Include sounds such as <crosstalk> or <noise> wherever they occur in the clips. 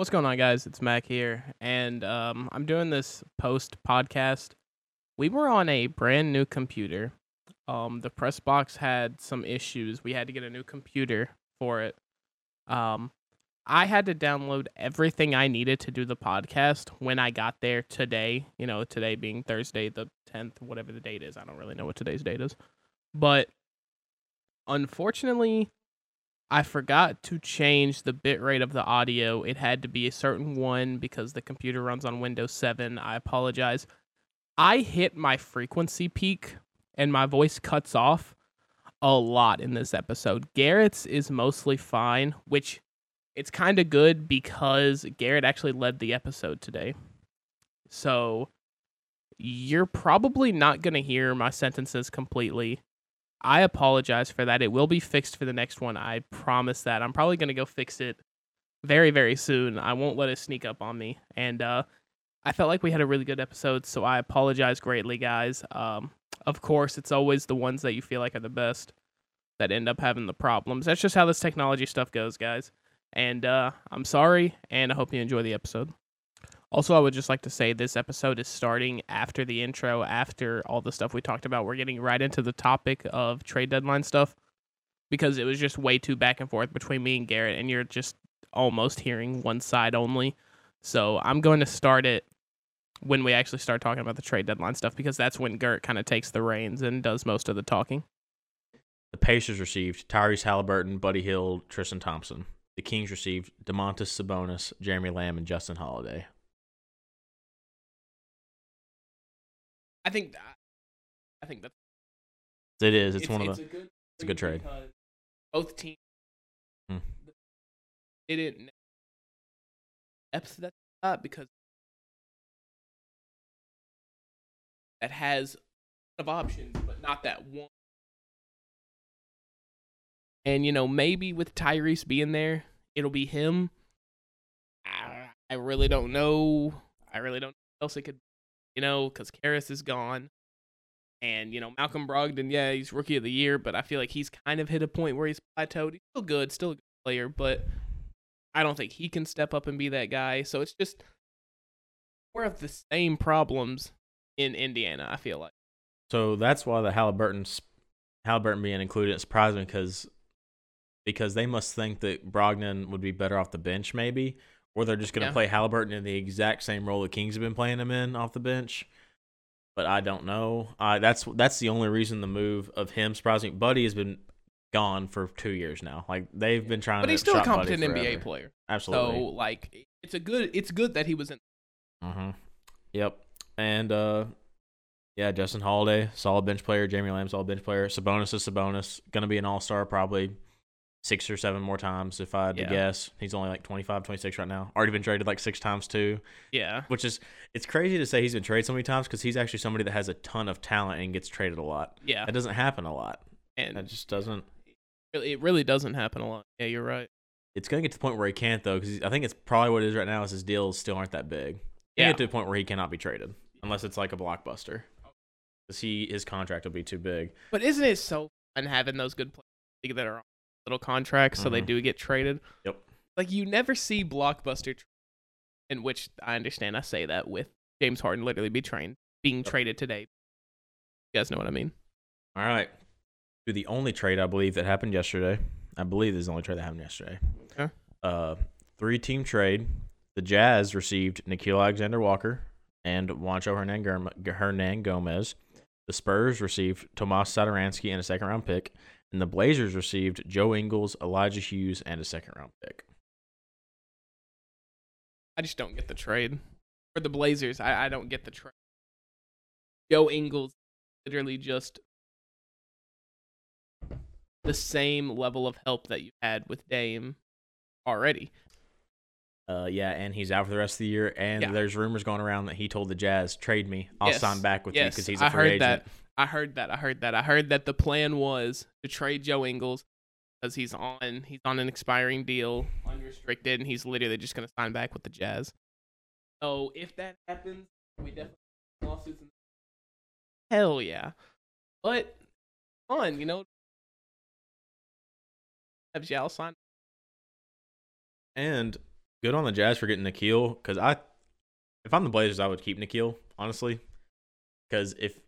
What's going on, guys? It's Mac here, and um, I'm doing this post podcast. We were on a brand new computer. Um, the press box had some issues. We had to get a new computer for it. Um, I had to download everything I needed to do the podcast when I got there today. You know, today being Thursday, the 10th, whatever the date is. I don't really know what today's date is. But unfortunately, I forgot to change the bitrate of the audio. It had to be a certain one because the computer runs on Windows 7. I apologize. I hit my frequency peak and my voice cuts off a lot in this episode. Garrett's is mostly fine, which it's kind of good because Garrett actually led the episode today. So you're probably not going to hear my sentences completely. I apologize for that. It will be fixed for the next one. I promise that. I'm probably going to go fix it very, very soon. I won't let it sneak up on me. And uh, I felt like we had a really good episode, so I apologize greatly, guys. Um, of course, it's always the ones that you feel like are the best that end up having the problems. That's just how this technology stuff goes, guys. And uh, I'm sorry, and I hope you enjoy the episode. Also, I would just like to say this episode is starting after the intro, after all the stuff we talked about. We're getting right into the topic of trade deadline stuff because it was just way too back and forth between me and Garrett, and you're just almost hearing one side only. So I'm going to start it when we actually start talking about the trade deadline stuff because that's when Gert kind of takes the reins and does most of the talking. The Pacers received Tyrese Halliburton, Buddy Hield, Tristan Thompson. The Kings received Domantas Sabonis, Jeremy Lamb, and Justin Holiday. I think I think that It is. It's, one of it's the. a good it's a good trade. Both teams Hmm. they didn't depth that up because that has of options, but not that one. And you know, maybe with Tyrese being there, it'll be him. I, I really don't know. I really don't know what else it could, you know, because Caris is gone. And, you know, Malcolm Brogdon, yeah, he's rookie of the year, but I feel like he's kind of hit a point where he's plateaued. He's still good, still a good player, but I don't think he can step up and be that guy. So it's just more of the same problems in Indiana, I feel like. So that's why the Halliburton, Halliburton being included surprised me because because they must think that Brogdon would be better off the bench, maybe, or they're just going to Yeah. play Halliburton in the exact same role the Kings have been playing him in off the bench. But I don't know. Uh, that's that's the only reason the move of him surprised me. Buddy has been gone for two years now. Like they've been trying. But he's still a competent NBA player. Absolutely. So like it's a good it's good that he was in Mm-hmm. Yep. And uh yeah, Justin Holiday, solid bench player. Jamie Lamb, solid bench player. Sabonis is Sabonis. Gonna be an all star probably six or seven more times if I had Yeah. to guess. He's only like 25, 26 right now. Already been traded like six times too. Yeah. Which is it's crazy to say he's been traded so many times because he's actually somebody that has a ton of talent and gets traded a lot. Yeah. That doesn't happen a lot. And That just doesn't really- it really doesn't happen a lot. Yeah, you're right. it's gonna get to the point where he can't though, because I think it's probably what it is right now. Is his deals still aren't that big. Yeah. get to the point where he cannot be traded unless it's like a blockbuster, because he his contract will be too big. But isn't it so fun having those good players that are on little contracts so they Mhm. do get traded? Yep. Like you never see blockbuster, tra- in which I understand I say that with James Harden literally be trained being traded today. You guys know what I mean? All right, to the only trade I believe that happened yesterday. I believe this is the only trade that happened yesterday. Okay. Uh, three team trade. The Jazz received Nickeil Alexander Walker and Juancho Hernan, Hernan Gomez. The Spurs received Tomas Satoransky and a second round pick. And the Blazers received Joe Ingles, Elijah Hughes, and a second round pick. I just don't get the trade. For the Blazers, I, I don't get the trade. Joe Ingles literally just the same level of help that you had with Dame already. Uh, yeah, and he's out for the rest of the year. And Yeah. there's rumors going around that he told the Jazz, "Trade me, I'll Yes. sign back with you because he's a free heard agent." that. I heard that. I heard that. I heard that the plan was to trade Joe Ingles because he's on he's on an expiring deal, unrestricted, and he's literally just gonna sign back with the Jazz. So if that happens, we definitely lawsuits. Hell yeah, but fun, you know. Have Jal sign? And good on the Jazz for getting Nickeil because I, if I'm the Blazers, I would keep Nickeil honestly, because if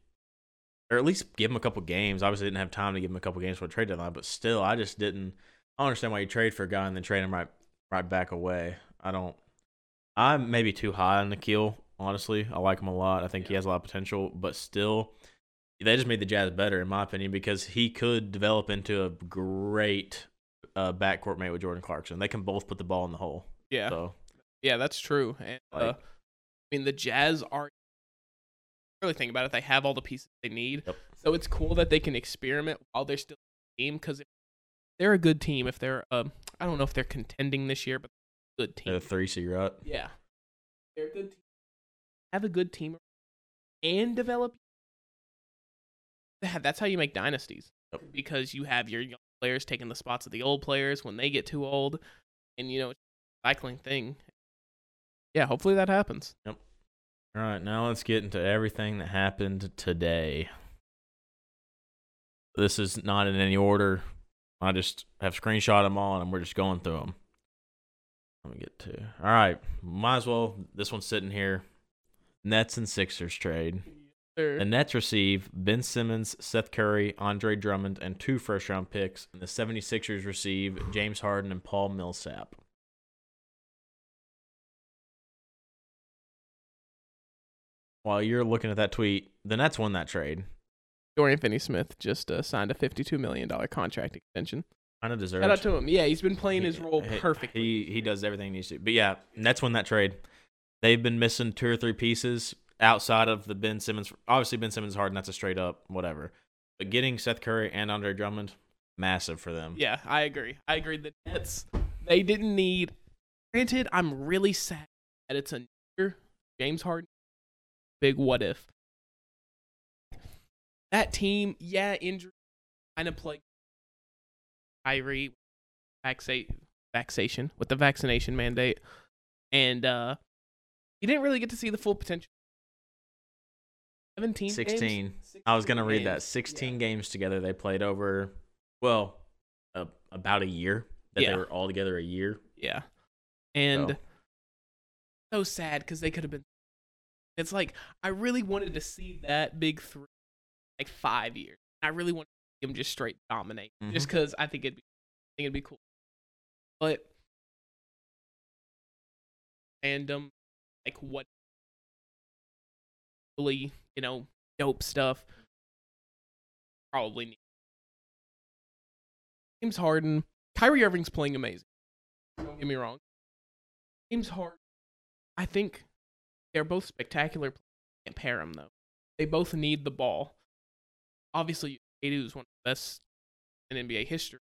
or at least give him a couple games. Obviously, didn't have time to give him a couple games for a trade deadline, but still, I just didn't. I don't understand why you trade for a guy and then trade him right right back away. I don't. I'm maybe too high on Nickeil. Honestly, I like him a lot. I think he has a lot of potential, but still, they just made the Jazz better in my opinion because he could develop into a great uh, backcourt mate with Jordan Clarkson. They can both put the ball in the hole. Yeah, So yeah, that's true. And uh, I mean, the Jazz are really think about it. They have all the pieces they need, Yep. so it's cool that they can experiment while they're still a team. Because they're a good team, if they're, um, I don't know if they're contending this year, but they're a good team. they're a three seed, right? Yeah. They're a good team. Have a good team and develop. That's how you make dynasties. Yep. Because you have your young players taking the spots of the old players when they get too old. And, you know, it's a cycling thing. Yeah, hopefully that happens. All right, now let's get into everything that happened today. This is not in any order. I just have screenshot them all, and we're just going through them. Let me get to. All right, might as well. This one's sitting here. Nets and Sixers trade. The Nets receive Ben Simmons, Seth Curry, Andre Drummond, and two first round picks. And the 76ers receive James Harden and Paul Millsap. While you're looking at that tweet, the Nets won that trade. Dorian Finney Smith just uh, signed a $52 million contract extension. Kind of deserved. Shout out to him. Yeah, he's been playing his role he- perfectly. He he does everything he needs to. But yeah, Nets won that trade. They've been missing two or three pieces outside of the Ben Simmons. Obviously, Ben Simmons Harden. That's a straight up whatever. But getting Seth Curry and Andre Drummond, massive for them. Yeah, I agree. I agree. The Nets, they didn't need. Granted, I'm really sad that it's a James Harden. Big what if. That team, yeah, injury kind of play. Kyrie, vaxa- vaccination with the vaccination mandate, and uh, you didn't really get to see the full potential. Seventeen, games? 16. I was gonna read that. 16 Yeah. games together. They played over, well, uh, about a year. That Yeah. they were all together a year. Yeah. And So- so, sad because they could have been. It's like I really wanted to see that big three, like five years. I really wanted to see them just straight dominate, just Mhm. because I think it'd be, I think it'd be cool. But fandom, like what, really, you know, dope stuff. Probably need. James Harden, Kyrie Irving's playing amazing. Don't get me wrong. James Harden, I think they're both spectacular. players. Can't pair them though. They both need the ball. Obviously, AD is one of the best in NBA history.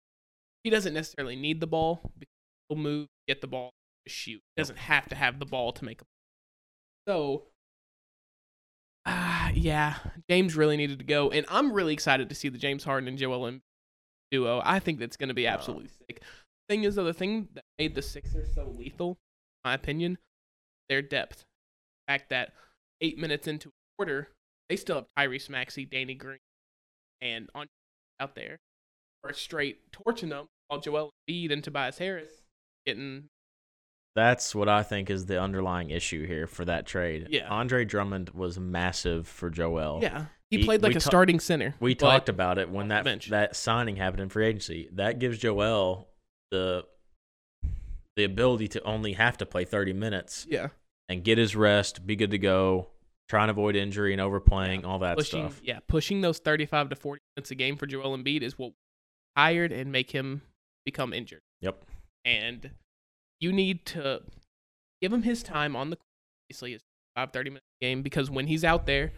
He doesn't necessarily need the ball. because He'll move, get the ball, shoot. He doesn't have to have the ball to make a. Play. So, ah, yeah, James really needed to go, and I'm really excited to see the James Harden and Joel Embiid duo. I think that's going to be absolutely sick. Thing is, though, the thing that made the Sixers so lethal, in my opinion, their depth. Fact that eight minutes into a quarter, they still have Tyrese Maxey, Danny Green, and on out there, or straight torching them while Joel Embiid and Tobias Harris getting That's what I think is the underlying issue here for that trade. Yeah. Andre Drummond was massive for Joel. yeah. He, He- played like a ta- starting center. We talked about it when that bench. that signing happened in free agency. That gives Joel the the ability to only have to play 30 minutes Yeah, and get his rest, be good to go, try and avoid injury and overplaying, all that pushing stuff. yeah pushing those 35 to 40 minutes a game for Joel Embiid is what tired and make him become injured. Yep. And you need to give him his time on the court. Obviously, his 5 30 minute game because when he's out there,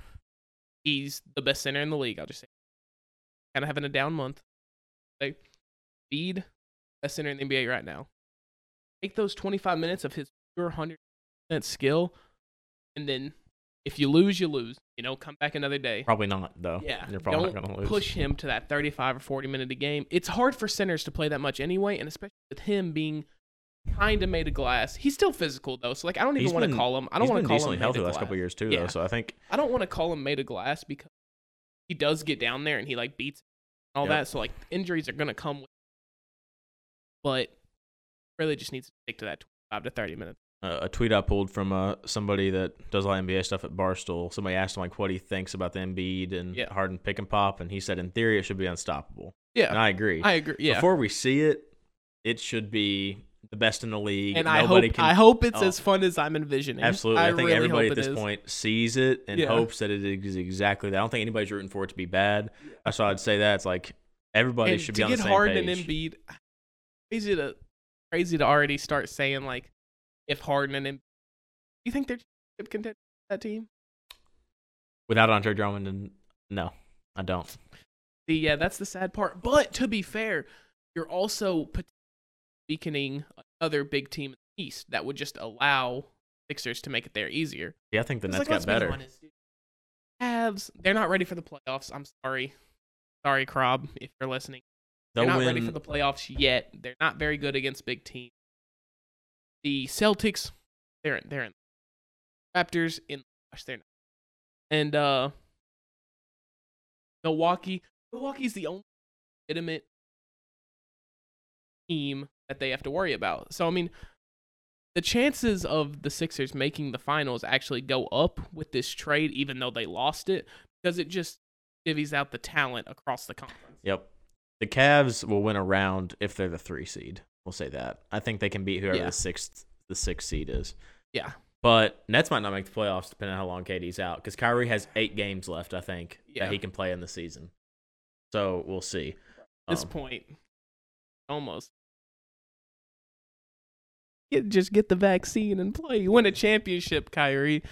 he's the best center in the league. I'll just say, kind of having a down month. Like, Embiid, best center in the NBA right now. Take those 25 minutes of his pure 100% skill, and then if you lose, you lose. You know, come back another day. Probably not though. Yeah, You're probably don't not going to lose. push him to that 35 or 40 minute a game. It's hard for centers to play that much anyway, and especially with him being kind of made of glass. He's still physical though, so like I don't even want to call him. I don't want to call decently him healthy made the of last couple years too Yeah. though. So I think I don't want to call him made of glass because he does get down there and he like beats all Yep. that. So like injuries are gonna come with, but really just needs to stick to that five to thirty minutes. Uh, a tweet I pulled from uh, somebody that does a lot of NBA stuff at Barstool. Somebody asked him like what he thinks about the Embiid and Yeah. Harden pick and pop, and he said in theory it should be unstoppable. Yeah, And I agree. I agree. Yeah, Before we see it, it should be the best in the league. and I hope can I hope it's oh. as fun as I'm envisioning. Absolutely. I, think really everybody at this is. point sees it and Yeah. hopes that it is exactly that. I don't think anybody's rooting for it to be bad. That's why I'd say that. It's like everybody and should be on get the same Harden page. and Embiid, <sighs> crazy to crazy to already start saying like if Harden and Embiid, you think they're contenders that team? Without Andre Drummond, and no, I don't. See, yeah, that's the sad part. But to be fair, you're also weakening another big team in the East that would just allow Sixers to make it there easier. Yeah, I think the Nets like, got be better. honest, dude. Cavs, they're not ready for the playoffs. I'm sorry. Sorry, Krob, if you're listening. They're They'll not win. ready for the playoffs yet. They're not very good against big teams. The Celtics, they're in. they're in. Raptors in they're not. And uh Milwaukee, Milwaukee's the only legitimate team that they have to worry about. So I mean, the chances of the Sixers making the finals actually go up with this trade, even though they lost it, because it just divvies out the talent across the conference. Yep. The Cavs will win a round if they're the three seed. We'll say that. I think they can beat whoever Yeah. the sixth the sixth seed is. Yeah. But Nets might not make the playoffs depending on how long KD's out because Kyrie has eight games left, I think, Yeah. that he can play in the season. So we'll see. At this Um, point, almost. Get, just get the vaccine and play. Win a championship, Kyrie.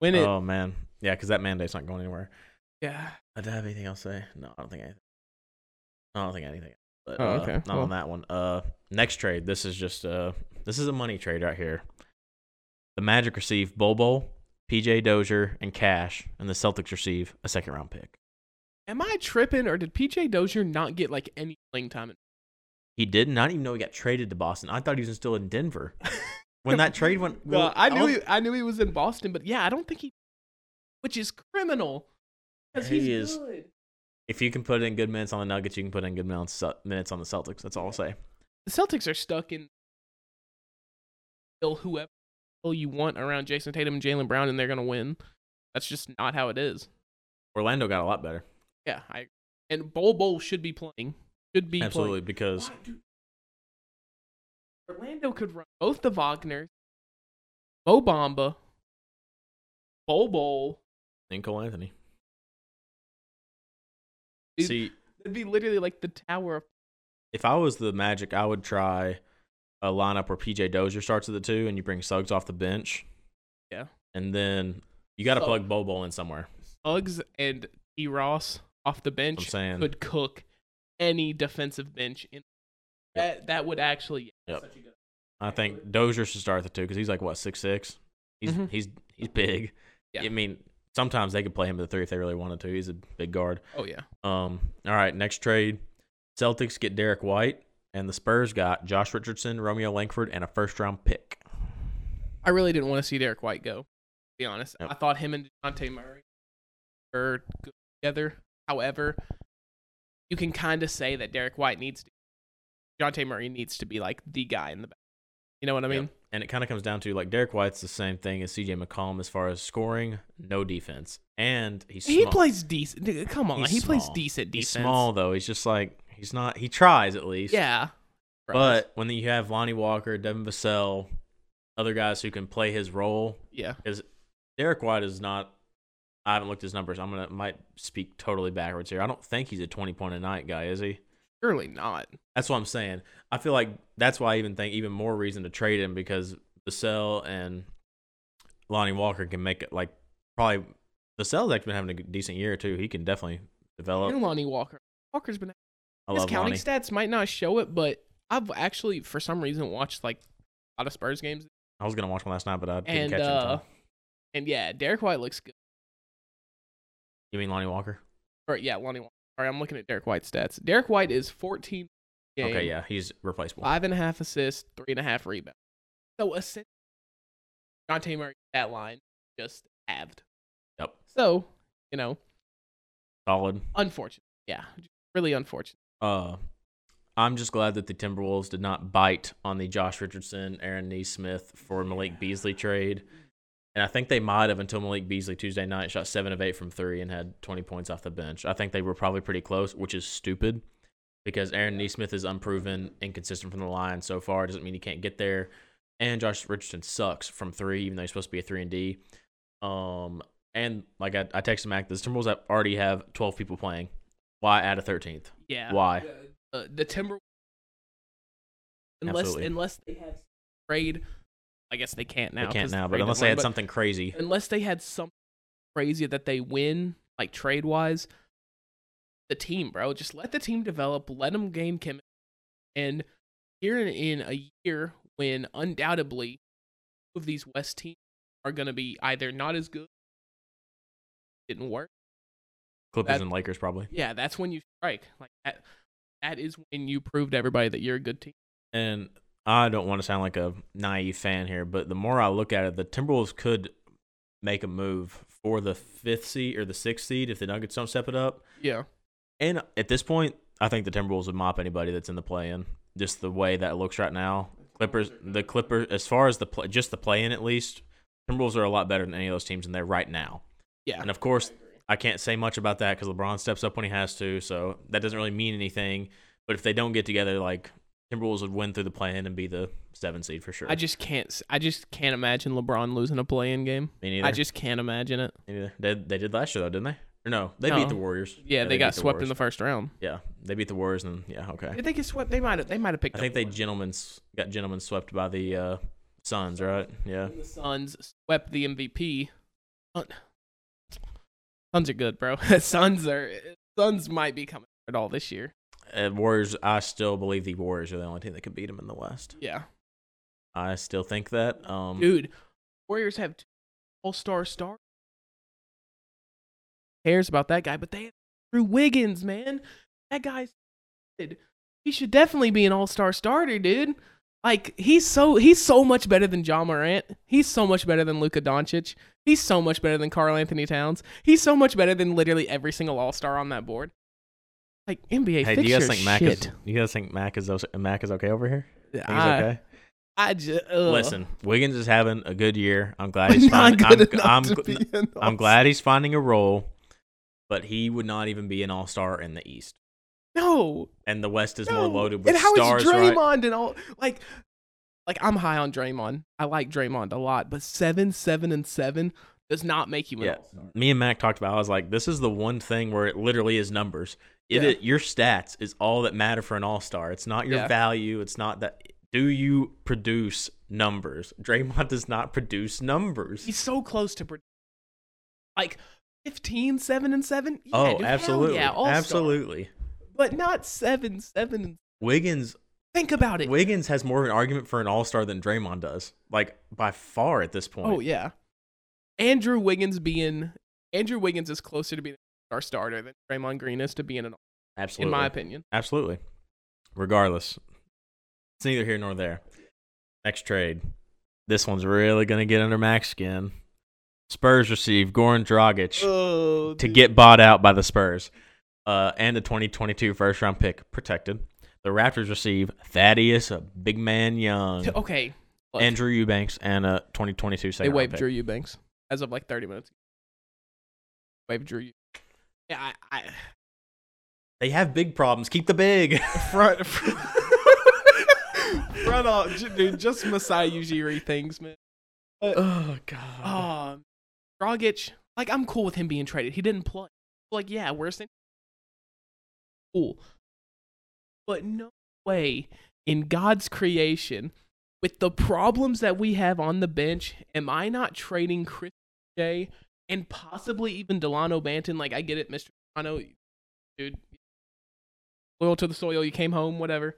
Win it. oh man, yeah, because that mandate's not going anywhere. yeah. I have anything else to say? No, I don't think anything. I don't think anything. But, Oh, uh, okay. Not Well- on that one. Uh, next trade. This is just uh, this is a money trade right here. The Magic receive Bol Bol, PJ Dozier, and cash, and the Celtics receive a second round pick. Am I tripping, or did PJ Dozier not get like any playing time? He did not even know he got traded to Boston. I thought he was still in Denver <laughs> when that trade went. Well, well, I knew don't- he, I knew he was in Boston, but yeah, I don't think he, which is criminal, because He he's is- good. If you can put in good minutes on the Nuggets, you can put in good minutes minutes on the Celtics. That's all I'll say. The Celtics are stuck in still whoever you want around Jayson Tatum and Jaylen Brown, and they're gonna win. That's just not how it is. Orlando got a lot better. Yeah, I and Bol Bol should be playing. Should be Absolutely, Playing. because Why. Orlando could run both the Wagners, Mo Bamba, Bol Bol. and Cole Anthony. Dude, See, It'd be literally like the Tower of if I was the Magic, I would try a lineup where PJ Dozier starts at the two, and you bring Suggs off the bench. Yeah. and then you got to So- plug Bol Bol in somewhere. Suggs and E. Ross off the I'm bench saying, could cook any defensive bench in. Yep. That that would actually. Yep. such a good- I think Dozier should start at the two because he's like what six six. He's Mhm. he's he's big. Yeah. I mean, sometimes they could play him at the three if they really wanted to. He's a big guard. Oh yeah. Um. All right, next trade. Celtics get Derrick White, and the Spurs got Josh Richardson, Romeo Langford, and a first round pick. I really didn't want to see Derrick White go. To be honest. I thought him and Dejounte Murray were good together. However, you can kind of say that Derrick White needs to. Dejounte Murray needs to be like the guy in the back. You know what I mean? Yep. And it kind of comes down to like Derrick White's the same thing as CJ McCollum as far as scoring, no defense, and he's He small. plays decent. Come on, He's he plays small. decent He's small though. He's just like he's not. He tries at least. Yeah. But when you have Lonnie Walker, Devin Vassell, other guys who can play his role, yeah, Because Derrick White is not. I haven't looked his numbers. I'm gonna might speak totally backwards here. I don't think he's a 20 point a night guy, is he? Surely not. That's what I'm saying. I feel like that's why I even think even more reason to trade him because Vassell and Lonnie Walker can make it like probably Vassell's actually been having a decent year too. He can definitely develop. And Lonnie Walker. Walker's been I his counting Lonnie. stats might not show it, but I've actually for some reason watched like a lot of Spurs games, I was gonna watch one last night, but I didn't and catch it. uh, time. and yeah, Derrick White looks good. You mean Lonnie Walker? Or yeah, Lonnie. Walker. Sorry, I'm looking at Derrick White's stats. Derrick White is 14. Game, Okay, yeah, he's replaceable. Five and a half assists, three and a half rebounds. So essentially, Dante Murray that line just halved. Yep, So you know, solid. unfortunate. Yeah, really unfortunate. Uh, I'm just glad that the Timberwolves did not bite on the Josh Richardson, Aaron Nesmith for Malik Beasley trade. And I think they might have until Malik Beasley Tuesday night shot seven of eight from three and had 20 points off the bench. I think they were probably pretty close, which is stupid because Aaron Nesmith is unproven, inconsistent from the line so far. Doesn't mean he can't get there. And Josh Richardson sucks from three, even though he's supposed to be a three and D. Um, and like I, I texted Mac, the Timberwolves have- already have 12 people playing. Why add a 13th? Yeah. Why? Uh, the Timber. Unless Absolutely. unless they had trade, I guess they can't now. they can't now, but unless they had something crazy. Unless they had something crazy that they win, like trade wise, the team, bro, just let the team develop, let them gain chemistry, and here in, in a year when undoubtedly two of these West teams are going to be either not as good, didn't work. Clippers that- and Lakers probably. Yeah, that's when you strike. Like that. That is when you prove to everybody that you're a good team. And I don't want to sound like a naive fan here, but the more I look at it, the Timberwolves could make a move for the fifth seed or the sixth seed if the Nuggets don't step it up. Yeah. And at this point, I think the Timberwolves would mop anybody that's in the play-in. Just the way that it looks right now. Clippers, the Clippers, as far as the play, just the play-in at least, Timberwolves are a lot better than any of those teams in there right now. Yeah. And of course, I can't say much about that because LeBron steps up when he has to, so that doesn't really mean anything. But if they don't get together, like Timberwolves would win through the play-in and be the seven seed for sure. I just can't. I just can't imagine LeBron losing a play-in game. Me neither. I just can't imagine it. They, they did last year though, didn't they? Or no, they No. beat the Warriors. Yeah, they, got beat swept in the first round. Yeah, they beat the Warriors, and yeah, okay. Did they get swept? They might have. They might have picked. I think they one. gentlemen's got gentlemen swept by the uh, Suns, right? Yeah. And the Suns swept the MVP. Sun- Suns are good, bro. <laughs> Suns are. Suns might be coming at all this year. Uh, Warriors. I still believe the Warriors are the only team that could beat them in the West. Yeah, I still think that. Um, dude. Warriors have all-star stars. Cares about that guy, but they have Drew Wiggins, man. That guy's. He should definitely be an all-star starter, dude. Like he's so he's so much better than Ja Morant. He's so much better than Luka Doncic. He's so much better than Karl Anthony Towns. He's so much better than literally every single All Star on that board. Like NBA, hey, do you guys think Mac shit. is? You guys think Mac is Mac is okay over here? Think he's I, okay. I just uh. Listen, Wiggins is having a good year. I'm glad he's finding. I'm, I'm, be I'm glad he's finding a role, but he would not even be an All Star in the East. No, And the West is no. more loaded with and how stars, is right? Draymond and all like, like I'm high on Draymond. I like Draymond a lot, but seven, seven, and seven does not make you an Yeah. all-star. Me and Mac talked about. I was like, this is the one thing where it literally is numbers. It, Yeah. your stats is all that matter for an All Star. It's not your Yeah. value. It's not that. Do you produce numbers? Draymond does not produce numbers. He's so close to like 15, 7, and seven. Yeah, oh, dude, absolutely, yeah, all-star. absolutely. but not seven, seven. And Wiggins think about it. Wiggins has more of an argument for an All Star than Draymond does, like by far at this oh, point. Oh yeah, Andrew Wiggins being Andrew Wiggins is closer to being our starter than Draymond Green is to be in an. absolutely. In my opinion, Absolutely. Regardless, it's neither here nor there. Next trade. This one's really going to get under Mac's skin. Spurs receive Goran Dragic oh, to get bought out by the Spurs uh, and the 2022 first round pick protected. The Raptors receive Thaddeus, a big man young, <laughs> okay. look, Andrew Eubanks, and a 2022 they waived. Drew Eubanks as of like thirty minutes. Waived Drew. Eu- Yeah, I, I They have big problems. Keep the big. <laughs> front <laughs> front, front off, j- dude. Just Masai Ujiri things, man. oh, God. Um, Dragic, like I'm cool with him being traded. He didn't play. Like, yeah, where's the cool? But no way in God's creation, with the problems that we have on the bench, am I not trading Chris J and possibly even Delano Banton? Like, I get it, Mister Delano, dude, loyal to the soil. You came home, whatever.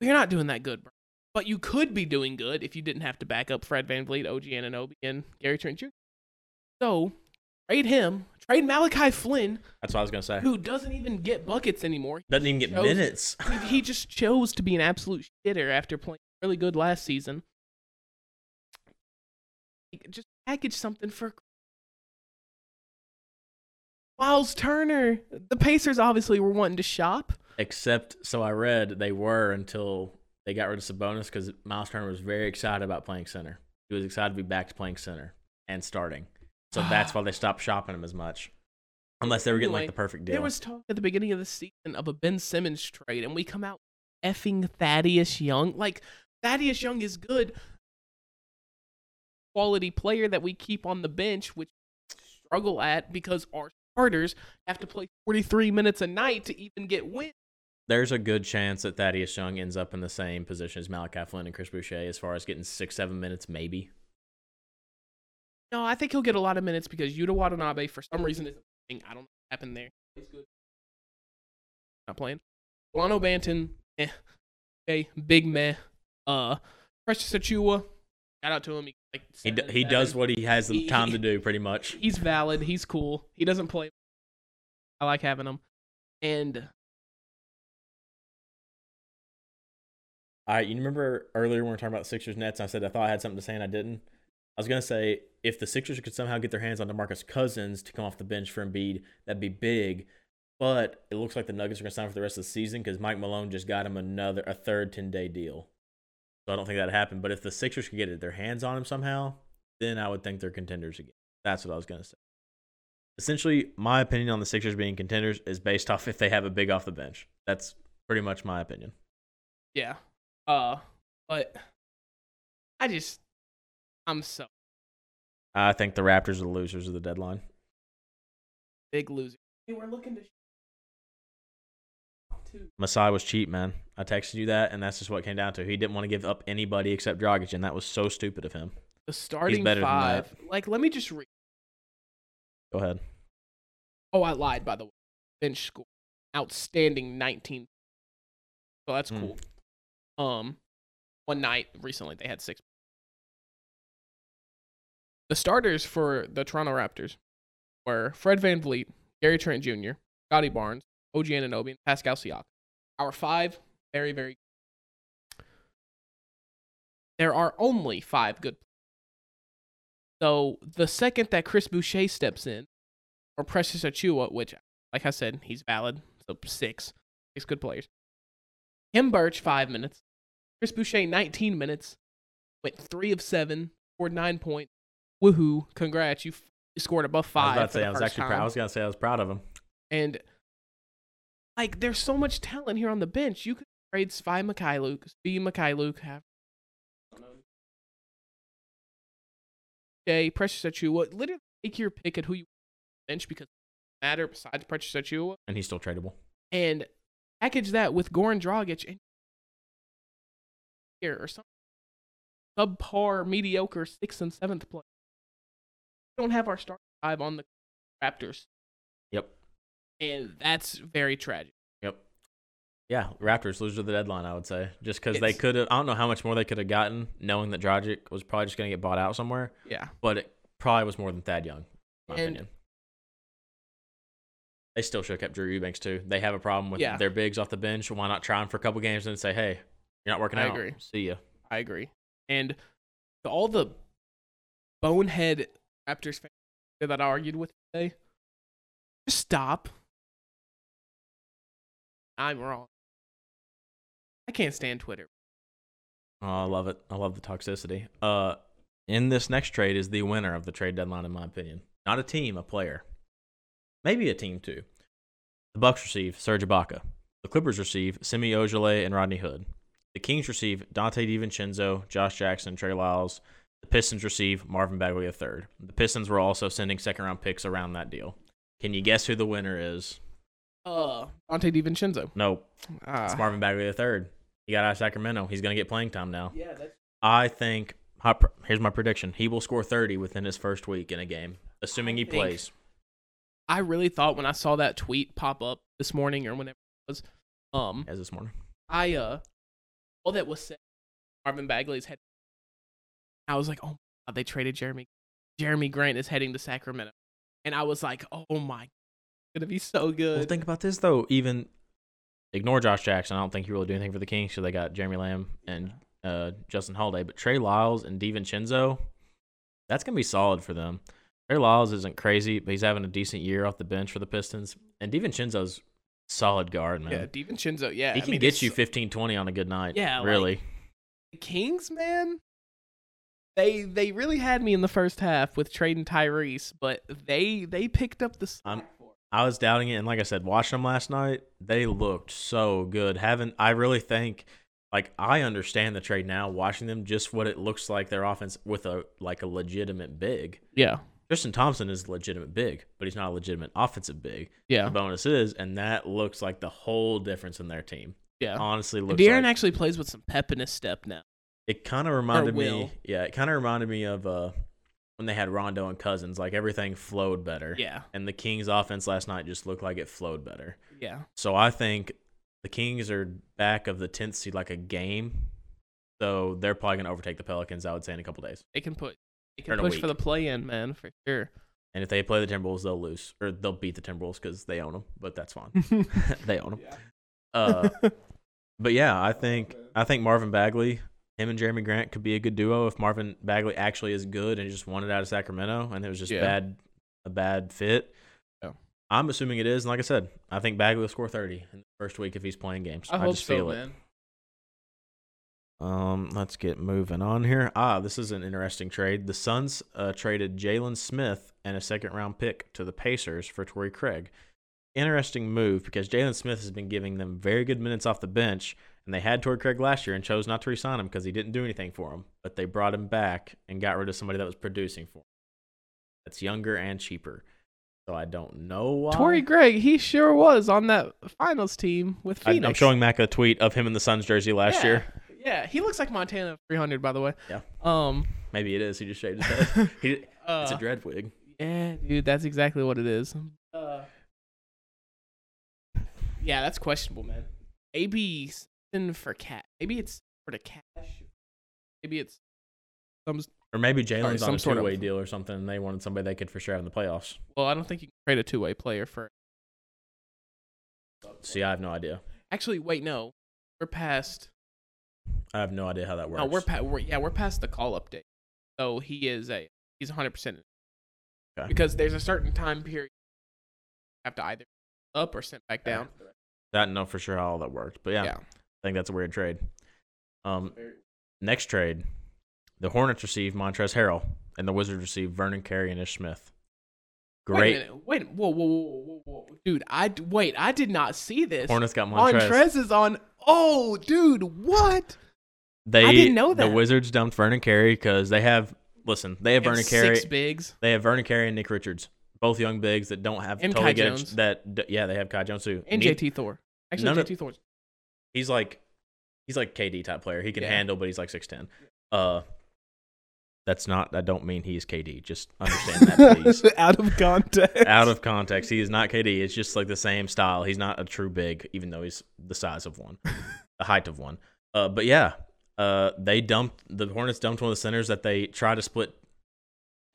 But you're not doing that good, bro. But you could be doing good if you didn't have to back up Fred VanVleet, OG Anunoby, and Gary Trent Jr. So, trade him. Trade Malachi Flynn, That's what I was going to say. who doesn't even get buckets anymore. Doesn't even get chose- minutes. <laughs> He- He just chose to be an absolute shitter after playing really good last season. Just package something for Miles Turner. The Pacers obviously were wanting to shop. Except, so I read they were until they got rid of Sabonis because Miles Turner was very excited about playing center. He was excited to be back to playing center and starting. So <sighs> that's why they stopped shopping him as much. Unless they were getting like the perfect deal. There was talk at the beginning of the season of a Ben Simmons trade, and we come out effing Thaddeus Young. Like Thaddeus Young is good, quality player that we keep on the bench, which we struggle at because our starters have to play 43 minutes a night to even get wins. There's a good chance that Thaddeus Young ends up in the same position as Malachi Flynn and Chris Boucher as far as getting six, seven minutes, maybe. No, I think he'll get a lot of minutes because Yuta Watanabe, for some reason, is. I don't know what happened there. Not playing. Lano Banton, eh. Okay, big meh. Uh, Precious Achiuwa, shout out to him. He, like, He, d- he does what he has the time he- to do, pretty much. He's valid. He's cool. He doesn't play. I like having him. And I, you remember earlier when we were talking about Sixers Nets? I said I thought I had something to say and I didn't. I was gonna say if the Sixers could somehow get their hands on DeMarcus Cousins to come off the bench for Embiid, that'd be big. But it looks like the Nuggets are gonna sign for the rest of the season because Mike Malone just got him another a third ten day deal. So I don't think that happened. But if the Sixers could get their hands on him somehow, then I would think they're contenders again. That's what I was gonna say. Essentially, my opinion on the Sixers being contenders is based <laughs> off if they have a big off the bench. That's pretty much my opinion. yeah. Uh, but I just, I'm so I think the Raptors are the losers of the deadline. big loser. Hey, we're looking to. Masai was cheap, man. I texted you that, and that's just what it came down to. He didn't want to give up anybody except Dragic, and that was so stupid of him. the starting better than that. five. Like, let me just read. Go ahead. Oh, I lied, by the way. Bench score. Outstanding 19. So that's Hmm. cool. Um, one night recently they had six. The starters for the Toronto Raptors were Fred Van Vliet, Gary Trent Jr., Scotty Barnes, OG Anunoby, and Pascal Siakam. Our five, very, very. There are only five good. So the second that Chris Boucher steps in, or Precious Achiuwa, which, like I said, he's valid. So six, six good players. Khem Birch five minutes. Chris Boucher nineteen minutes. Went three of seven. Scored nine points. Woohoo! Congrats, you f- scored above I was five. about to say I was actually time. proud. I was gonna say I was proud of him. And like, there's so much talent here on the bench. You could trade Svi Mykhailiuk, Svi Mykhailiuk, have Jay Precious Achiuwa. Literally take your pick at who you bench because it doesn't matter besides Precious Achiuwa, And he's still tradable. and package that with Goran Dragic and here or some subpar, mediocre sixth and seventh play. We don't have our start five on the Raptors, Yep. And that's very tragic. Yep. Yeah, Raptors lose to the deadline. I would say just because they could have. I don't know how much more they could have gotten, knowing that Dragic was probably just gonna get bought out somewhere. Yeah. But it probably was more than Thad Young, in my And- opinion. They still should have kept Drew Eubanks too. They have a problem with Yeah. their bigs off the bench. Why not try them for a couple games and say, "Hey, you're not working I out. agree. See ya." I agree. And to all the bonehead Raptors fans that I argued with today, just stop. I'm wrong. I can't stand Twitter. Oh, I love it. I love the toxicity. Uh, in this next trade is the winner of the trade deadline, in my opinion. Not a team, a player. Maybe a team too. The Bucks receive Serge Ibaka. The Clippers receive Semi Ojeleye and Rodney Hood. The Kings receive Donte DiVincenzo, Josh Jackson, Trey Lyles. The Pistons receive Marvin Bagley III. The Pistons were also sending second round picks around that deal. Can you guess who the winner is? Uh, Donte DiVincenzo. No, it's Ah. Marvin Bagley III. He got out of Sacramento. He's going to get playing time now. yeah, that's I think. Here's my prediction: he will score 30 within his first week in a game, assuming he I think- plays. I really thought when I saw that tweet pop up this morning or whenever it was, um, As this morning, I uh, all that was said, Marvin Bagley's head. I was like, oh, my God, they traded Jeremy. Jerami Grant is heading to Sacramento, and I was like, oh my, it's gonna be so good. well, think about this though. Even ignore Josh Jackson. I don't think he really do anything for the Kings. So they got Jeremy Lamb and uh, Justin Holiday, but Trey Lyles and DiVincenzo, that's gonna be solid for them. Trey Lyles isn't crazy, but he's having a decent year off the bench for the Pistons, and DiVincenzo's solid guard, man. Yeah, DiVincenzo. Yeah, he I can mean, get you so- 15, 20 on a good night. Yeah, like- really. the Kings, man. They they really had me in the first half with trading Tyrese, but they they picked up the slack I'm- for it. I was doubting it, and like I said, watching them last night, they looked so good. Haven't I really think like I understand the trade now, watching them just what it looks like their offense with a like a legitimate big. Yeah, Tristan Thompson is a legitimate big, but he's not a legitimate offensive big. yeah, The bonus is, and that looks like the whole difference in their team. yeah. Honestly, looks De'Aaron like, actually plays with some pep in his step now. it kind of reminded me. Yeah, it kind of reminded me of uh when they had Rondo and Cousins. Like everything flowed better. Yeah, And the Kings' offense last night just looked like it flowed better. yeah. So I think the Kings are back of the tenth seed like a game. So they're probably gonna overtake the Pelicans. I would say in a couple days. They can put they can push for the play in, man, for sure. And if they play the Timberwolves, they'll lose or they'll beat the Timberwolves because they own them. But that's fine. <laughs> <laughs> they own them. Uh, <laughs> but yeah, I think I think Marvin Bagley, him and Jerami Grant could be a good duo if Marvin Bagley actually is good and just wanted out of Sacramento and it was just Yeah. bad a bad fit. Yeah. I'm assuming it is, and like I said, I think Bagley will score 30 in the first week if he's playing games. I, hope just so, feel it. man. Um, let's get moving on here. Ah, this is an interesting trade. The Suns uh, traded Jalen Smith and a second round pick to the Pacers for Torrey Craig. Interesting move because Jalen Smith has been giving them very good minutes off the bench, and they had Torrey Craig last year and chose not to resign him because he didn't do anything for them. But they brought him back and got rid of somebody that was producing for him. That's younger and cheaper. So I don't know why. Torrey Craig, he sure was on that finals team with I, Phoenix. I'm showing Mac a tweet of him in the Suns jersey last Yeah. year. Yeah, he looks like Montana 300, by the way. Yeah. Um. Maybe it is. He just shaved his <laughs> head. he, uh, it's a dread wig. Yeah, dude, that's exactly what it is. Uh, yeah, that's questionable, man. Maybe something for cat. Maybe it's for the cash. Maybe it's some. Or maybe Jalen's some on a sort two-way deal or something, and they wanted somebody they could for sure have in the playoffs. Well, I don't think you can trade a two-way player for. See, I have no idea. Actually, wait, no, we're past. I have no idea how that works. No, we're past. We're, yeah, we're past the call update. So he is a. He's 100 percent. Okay. Because there's a certain time period. You have to either up or sent back down. That know for sure how all that worked, but yeah, Yeah. I think that's a weird trade. Um, next trade, the Hornets received Montrezl Harrell, and the Wizards received Vernon Carey and Ish Smith. Wait Great. minute. Wait. Whoa, whoa, whoa, whoa, whoa, dude. I wait. I did not see this. Hornets got Montrez. Montrez is on. Oh, dude, what? They I didn't know that. The. Wizards dumped Vernon Carey because they have listen. They have And Vernon Carey. Six bigs. They have Vernon Carey and Nick Richards, both young bigs that don't have And totally Kai get Jones. that. Yeah, they have Kai Jones too. And Need- JT Thor. Actually, None of- JT Thor. He's like he's like KD type player. He can Yeah. handle, but he's like six ten. Uh, that's not. I don't mean he's KD. Just understand that, please. <laughs> Out of context. Out of context, he is not KD. It's just like the same style. He's not a true big, even though he's the size of one, <laughs> the height of one. Uh, but yeah, uh, they dumped the Hornets dumped one of the centers that they tried to split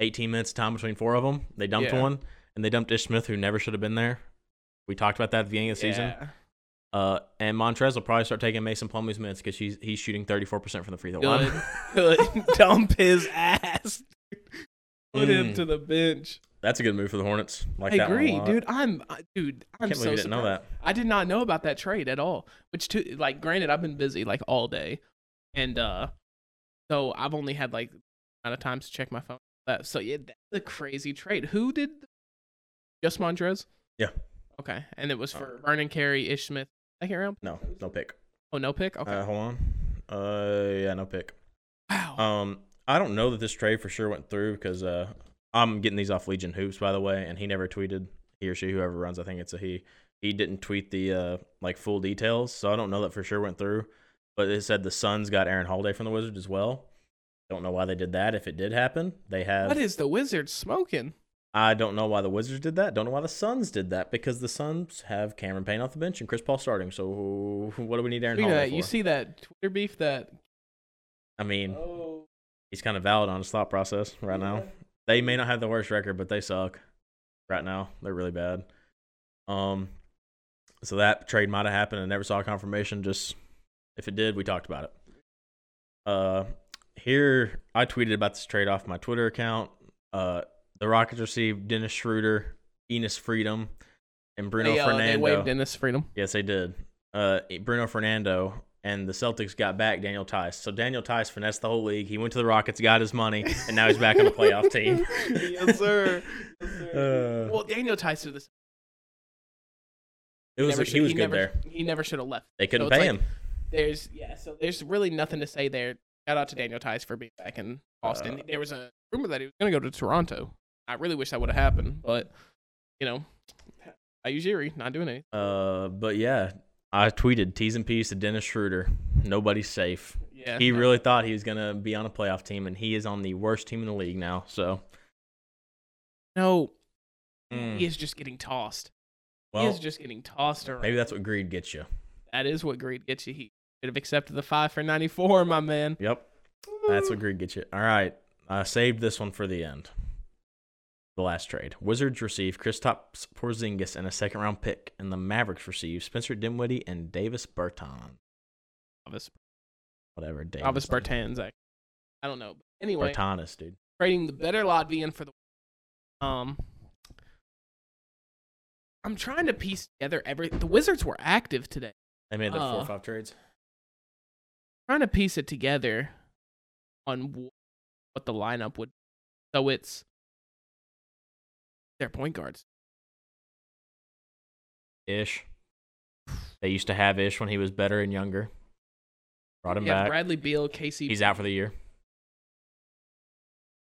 eighteen minutes of time between four of them. They dumped Yeah. one, and they dumped Ish Smith, who never should have been there. We talked about that at the beginning of the season. Uh, and Montrez will probably start taking Mason Plumlee's minutes because he's he's shooting thirty four percent from the free throw line. Good. <laughs> <laughs> Dump his ass. Put him Mm. to the bench. That's a good move for the Hornets. Like I that agree, dude. I'm, I- dude. I'm so didn't know surprised. that. I did not know about that trade at all. Which, to, like, granted, I've been busy like all day, and uh, so I've only had like amount of times to check my phone. Uh, so yeah, that's a crazy trade. Who did? Just Montrez. Yeah. Okay, and it was Oh. for Vernon Carey, Ish Smith, second round. No, no pick. Oh, no pick. Okay. Uh, hold on. Uh, yeah, no pick. wow. Um, I don't know that this trade for sure went through because uh, I'm getting these off Legion Hoops by the way, and he never tweeted. He or she, whoever runs, I think it's a he. He didn't tweet the uh like full details, so I don't know that for sure went through. But it said the Suns got Aaron Holiday from the Wizards as well. Don't know why they did that. If it did happen, they have. what is the Wizards smoking? I don't know why the Wizards did that. Don't know why the Suns did that because the Suns have Cameron Payne off the bench and Chris Paul starting. So what do we need Aaron Holiday that, you see that Twitter beef that? I mean, Oh, he's kind of valid on his thought process right now. They may not have the worst record, but they suck right now. They're really bad. Um, so that trade might have happened I never saw confirmation. Just if it did, we talked about it. Uh, here I tweeted about this trade off my Twitter account. Uh, the Rockets received Dennis Schroeder, Enes Freedom, and Bruno they, uh, Fernando. they waived Dennis Freedom. Yes, they did. Uh, Bruno Fernando and the Celtics got back Daniel Theis. So Daniel Theis finessed the whole league. He went to the Rockets, got his money, and now he's back on the playoff team. <laughs> yes, sir. <laughs> Uh, Well, Daniel Tyson, this it was never he should- was good never, there. He never should have left. They couldn't so pay like- him. There's yeah, so there's really nothing to say there. Shout out to Daniel Theis for being back in Austin. Uh, there was a rumor that he was going to go to Toronto. I really wish that would have happened, but you know, I Ujiri not doing anything. Uh, but yeah, I tweeted T's and P's to Dennis Schroeder. Nobody's safe. Yeah, He really thought he was gonna be on a playoff team, and he is on the worst team in the league now. So, no. mm, He is just getting tossed. he is just getting tossed around. maybe that's what greed gets you. that is what greed gets you. He should have accepted the five for ninety four, my man. Yep, that's what greed gets you. All right, I saved this one for the end. The last trade: Wizards receive Kristaps Porzingis and a second-round pick, and the Mavericks receive Spencer Dinwiddie and Davis Bertan. Travis, Whatever, Davis. Travis Bertans. I, I don't know. But anyway, Bertanis, dude. trading the better Latvian for the um. I'm trying to piece together every. The Wizards were active today. They made the four Uh, or five trades. Trying to piece it together on what the lineup would. So it's their point guards. Ish. <sighs> They used to have Ish when he was better and younger. Brought him have back. Bradley Beal, Casey He's out for the year.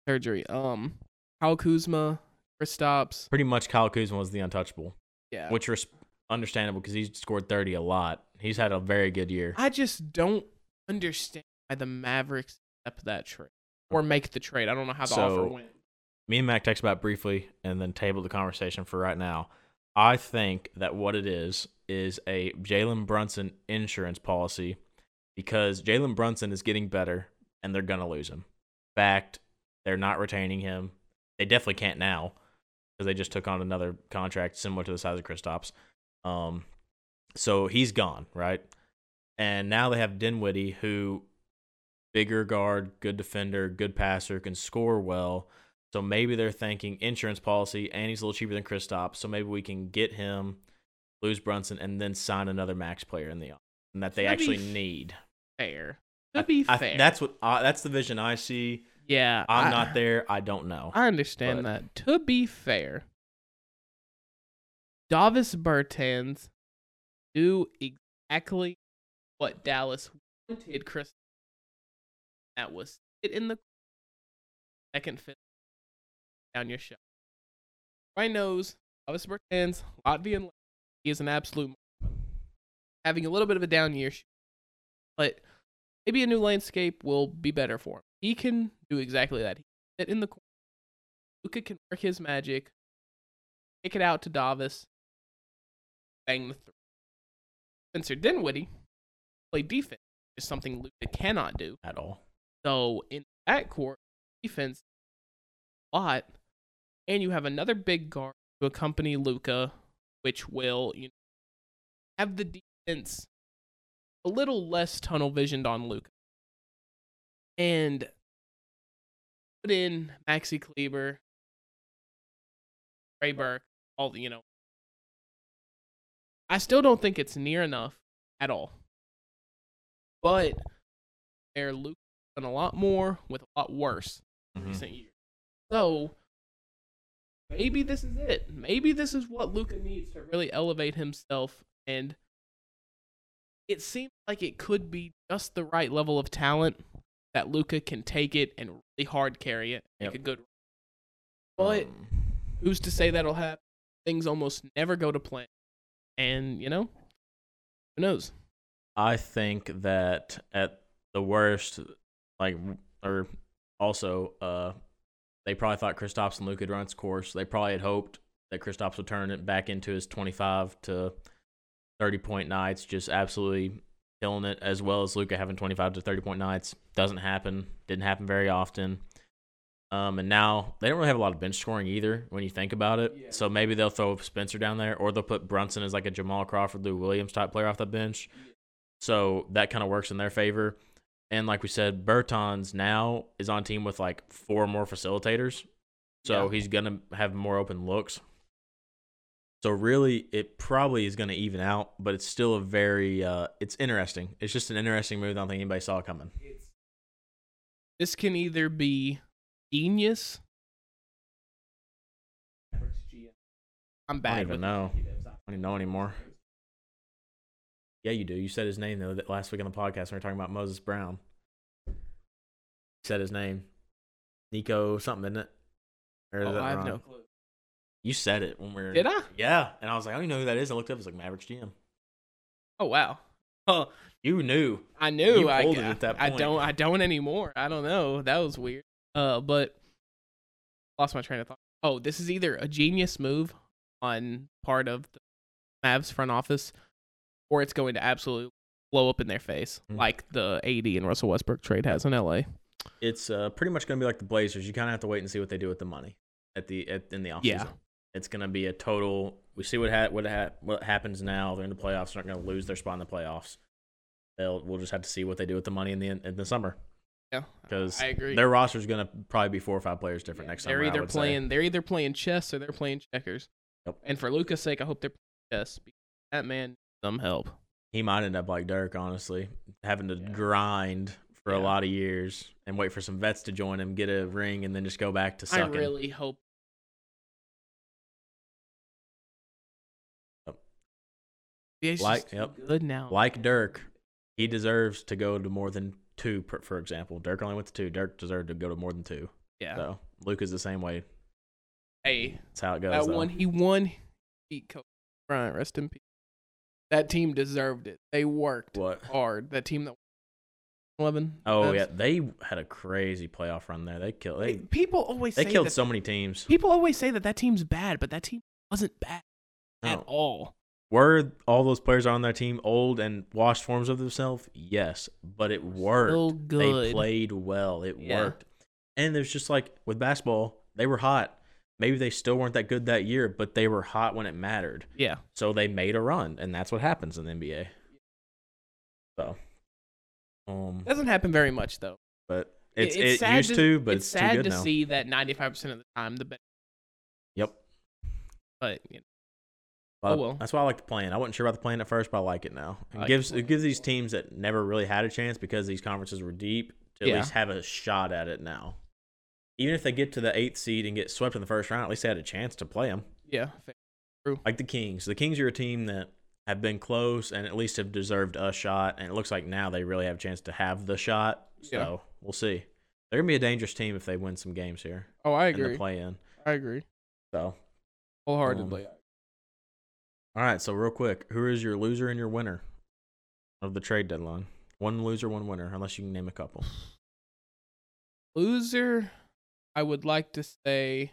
surgery. Um, Kyle Kuzma, Kristaps. Pretty much Kyle Kuzma was the untouchable, Yeah. which was understandable because he scored 30 a lot. He's had a very good year. I just don't understand why the Mavericks accept that trade or make the trade. I don't know how the So- offer went. Me and Mac texted about briefly and then tabled the conversation for right now. I think that what it is is a Jalen Brunson insurance policy because Jalen Brunson is getting better and they're to lose him. Fact, they're not retaining him. They definitely can't now because they just took on another contract similar to the size of Kristaps. Um, so he's gone, right? And now they have Dinwiddie, who bigger guard, good defender, good passer, can score well. So maybe they're thinking insurance policy, and he's a little cheaper than Kristaps. So maybe we can get him, lose Brunson, and then sign another max player in the and that they That'd actually need. Fair. To I- be I- fair. that's what I, that's the vision I see. yeah. I'm I- not there. I don't know. I understand but- that. To be fair, Davis Bertans do exactly what Dallas wanted Chris. That was it in the second fit down your shot. Everybody knows Davis Bertans, Latvian. He is an absolute having a little bit of a down year, but maybe a new landscape will be better for him. He can do exactly that. He can sit in the corner. Luka can work his magic, kick it out to Davis, bang the three. Spencer Dinwiddie play defense is something Luka cannot do. at all. So in that court, defense a lot, and you have another big guard to accompany Luka, which will you know, have the defense a little less tunnel visioned on Luka, and put in Maxi Kleber, Ray Burke, all the you know. I still don't think it's near enough at all, but they're Luka done a lot more with a lot worse Mhm. recent years. So maybe this is it. Maybe this is what Luka needs to really elevate himself and it seems like it could be just the right level of talent that Luka can take it and really hard carry it, make Yep. a good but Um, who's to say that'll happen? Things almost never go to plan. And, you know, who knows? I think that at the worst, like, or also, uh, they probably thought Kristaps and Luke would run its course. They probably had hoped that Kristaps would turn it back into his 25 to 30 point nights, just absolutely killing it, as well as Luka having 25 to 30 point nights. Doesn't happen. Didn't happen very often. Um, and now they don't really have a lot of bench scoring either when you think about it. Yeah. So maybe they'll throw Spencer down there, or they'll put Brunson as like a Jamal Crawford, Lou Williams type player off the bench. So that kind of works in their favor. And like we said, Bertans now is on team with like four more facilitators. So Yeah. he's gonna have more open looks. So really, it probably is going to even out, but it's still a very uh, it's interesting. It's just an interesting move. I don't think anybody saw it coming. This can either be genius. I'm bad. I don't even with know. I don't even know anymore. Yeah, you do. You said his name though that last week on the podcast when we were talking about Moses Brown. You said his name, Nico something, isn't it? Or is Oh, I have wrong? no clue. You said it when we were. Did I? Yeah, and I was like, I don't even know who that is. I looked up. It's like Mavericks GM. Oh wow. <laughs> Oh, You knew. I knew. You I, it at that point. I don't. I don't anymore. I don't know. That was weird. Uh, but lost my train of thought. Oh, this is either a genius move on part of the Mavs front office, or it's going to absolutely blow up in their face, Mm. like the AD and Russell Westbrook trade has in LA. It's uh, pretty much going to be like the Blazers. You kind of have to wait and see what they do with the money at the at, in the offseason. Yeah. It's going to be a total. We see what ha- what ha- what happens now. They're in the playoffs. They're not going to lose their spot in the playoffs. They'll we'll just have to see what they do with the money in the in the summer Yeah, because I agree. their roster is going to probably be four or five players different Yeah, next they're summer. I either would say. playing. They're either playing chess or they're playing checkers. Yep. And for Luka's sake, I hope they're playing chess because that man some help. He might end up like Dirk, honestly, having to Yeah. grind for a lot of years and wait for some vets to join him, get a ring, and then just go back to sucking. I really hope. Yep. Yeah, Like- yep. good now. like Dirk, he deserves to go to more than two. Per, for example, Dirk only went to two. Dirk deserved to go to more than two. yeah. So Luke is the same way. Hey, That's how it goes. that though. one he won. Beat Kobe Bryant. Rest in peace. That team deserved it. They worked What? hard. That team that eleven. Oh Mavs. yeah, they had a crazy playoff run there. They killed. They people always they say killed that, so many teams. People always say that that team's bad, but that team wasn't bad at all. Were all those players on their team old and washed forms of themselves? Yes, but it worked. They played well. It Yeah. worked. And there's just like with basketball, they were hot. Maybe they still weren't that good that year, but they were hot when it mattered. Yeah. So they made a run, and that's what happens in the NBA. So, um, Doesn't happen very much though. but It- it's, it used to, but it's, it's, sad to now. see that 95% of the time the best. Yep. But you know, But Oh, well. That's why I like the plan. I wasn't sure about the plan at first, but I like it now. It like gives it gives these teams that never really had a chance because these conferences were deep to at Yeah. least have a shot at it now. Even if they get to the eighth seed and get swept in the first round, at least they had a chance to play them. yeah. fair. Like the Kings. The Kings are a team that have been close and at least have deserved a shot. And it looks like now they really have a chance to have the shot. So Yeah. we'll see. They're gonna be a dangerous team if they win some games here Oh, I in the agree. play in. I agree. So Wholeheartedly. Um, all right, so real quick, who is your loser and your winner of the trade deadline? One loser, one winner, unless you can name a couple. Loser, I would like to say.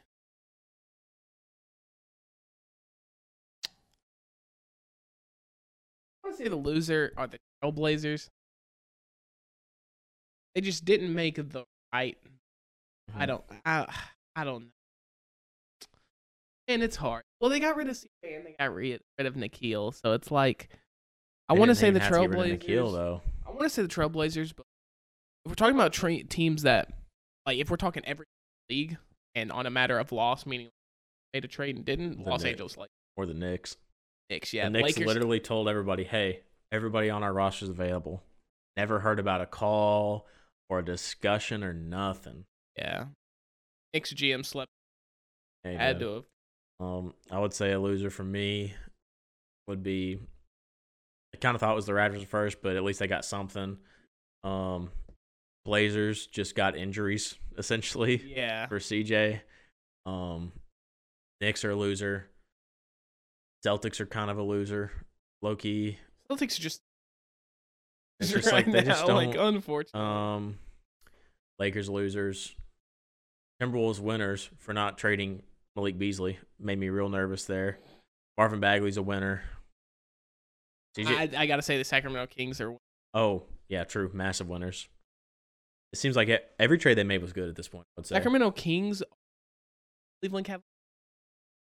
I want to say the loser are the Trailblazers. They just didn't make the right. I Mhm. don't. I, <sighs> I don't know. And it's hard. Well, they got rid of CJ and they got rid, rid of Nickeil, so it's like I want to say the have to get rid of Trailblazers. Nickeil, though. I want to say the Trailblazers, but if we're talking about tra- teams that, like, if we're talking every league and on a matter of loss, meaning made a trade and didn't, The Los Knicks. Angeles like Or the Knicks. Knicks, yeah, the Knicks Lakers. literally told everybody, "Hey, everybody on our roster is available." Never heard about a call or a discussion or nothing. yeah, Knicks GM slept. Hey, Had to have. Um, I would say a loser for me would be. I kind of thought it was the Raptors first, but at least they got something. Um, Blazers just got injuries <laughs> essentially Yeah, for CJ. Um, Knicks are a loser. Celtics are kind of a loser. Low key. Celtics are just. It's just <laughs> right like they just now, like don't- unfortunately. Um, Lakers losers. Timberwolves winners for not trading Malik Beasley made me real nervous there. Marvin Bagley's a winner. CJ, I, I gotta say the Sacramento Kings are. oh yeah, true, massive winners. It seems like every trade they made was good at this point. I would say Sacramento Kings, Cleveland Cavaliers,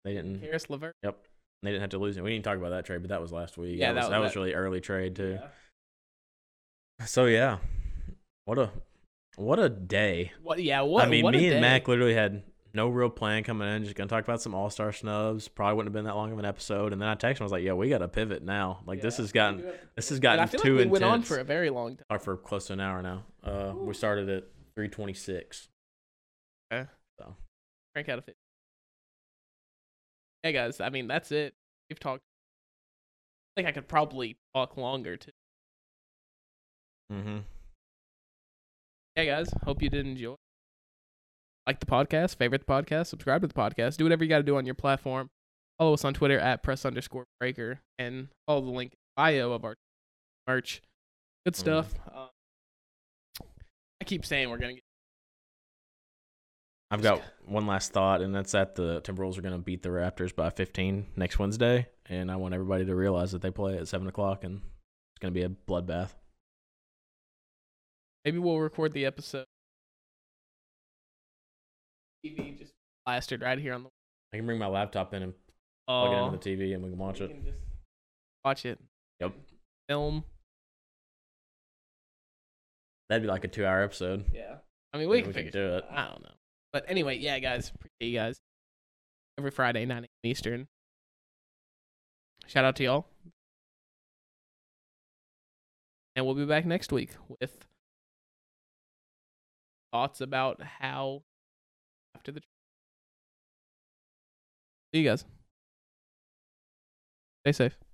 they didn't. Caris LeVert. Yep, they didn't have to lose it. We didn't talk about that trade, but that was last week. Yeah, that, was, that- that was really early trade too. Yeah. So yeah, what a what a day. What? Yeah. What? I mean, what a me and. Mac literally had no real plan coming in. Just gonna talk about some All Star snubs. Probably wouldn't have been that long of an episode. And then I texted him. I was like, "Yeah, we got to pivot now. Like this has gotten we do have- this has gotten I feel too like we intense. went on for a very long time. Or for close to an hour now. Uh, we started at three twenty six. Okay. So, Crank out of it. Hey guys, I mean that's it. We've talked. I think I could probably talk longer too. Mm-hmm. Hey guys, hope you did enjoy. Like the podcast, favorite the podcast, subscribe to the podcast, do whatever you got to do on your platform. Follow us on Twitter at press underscore breaker and follow the link in the bio of our merch. Good Mhm. stuff. Um, I keep saying we're gonna get. I've got one last thought, and that's that the Timberwolves are going to beat the Raptors by 15 next Wednesday, and I want everybody to realize that they play at seven o'clock, and it's going to be a bloodbath. Maybe we'll record the episode. TV just plastered right here on the. I can bring my laptop in and plug it Oh, into the oh. TV, and we can watch we it. can just watch it. Yep. Film. That'd be like a two-hour episode. Yeah. I mean, we Yeah, can we can figure do it. I don't know. But anyway, yeah, guys. Appreciate you guys. Every Friday, 9 a.m. Eastern. Shout out to y'all. And we'll be back next week with thoughts about how after the. See you guys. Stay safe.